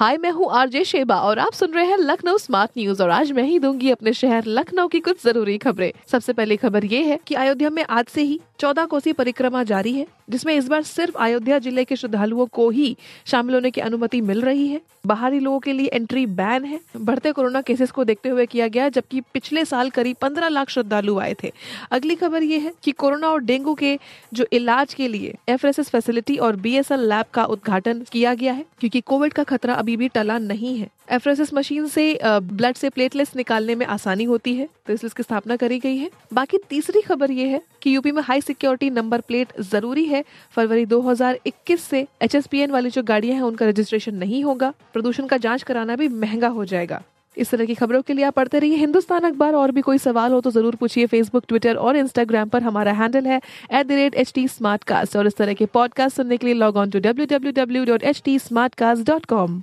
हाय, मैं हूँ RJ Sheba और आप सुन रहे हैं लखनऊ स्मार्ट न्यूज़ और आज मैं ही दूँगी अपने शहर लखनऊ की कुछ ज़रूरी खबरें। सबसे पहली खबर ये है कि अयोध्या में आज से ही चौदह कोसी परिक्रमा जारी है, जिसमें इस बार सिर्फ़ अयोध्या ज़िले के श्रद्धालुओं को ही शामिल होने की अनुमति मिल रही है। बाहरी लोगों के लिए एंट्री बैन है। बढ़ते कोरोना केसेस को देखते हुए किया गया, जबकि पिछले साल करीब पंद्रह लाख श्रद्धालु आए थे। अगली खबर ये है कि कोरोना और डेंगू के जो इलाज के लिए एफएसएस फैसिलिटी और बीएसएल लैब का उद्घाटन किया गया है, क्योंकि कोविड का खतरा अभी भी टला नहीं है। एफ़ मशीन से ब्लड से प्लेटलेट्स निकालने में आसानी होती है तो इसलिए इसकी स्थापना करी गई है। बाकी तीसरी खबर ये है कि यूपी में हाई सिक्योरिटी नंबर प्लेट ज़रूरी है। फरवरी 2021 से एचएसपीएन वाली जो गाड़ियाँ हैं, उनका रजिस्ट्रेशन नहीं होगा। प्रदूषण का जाँच कराना भी महँगा हो जाएगा। इस तरह की खबरों के लिए आप पढ़ते रहिए हिंदुस्तान अखबार। और भी कोई सवाल हो तो ज़रूर पूछिए फेसबुक ट्विटर और इंस्टाग्राम पर। हमारा हैंडल है at the rate H T और इस तरह के पॉडकास्ट सुनने के लिए log on to W W W dot H T Smartcast dot com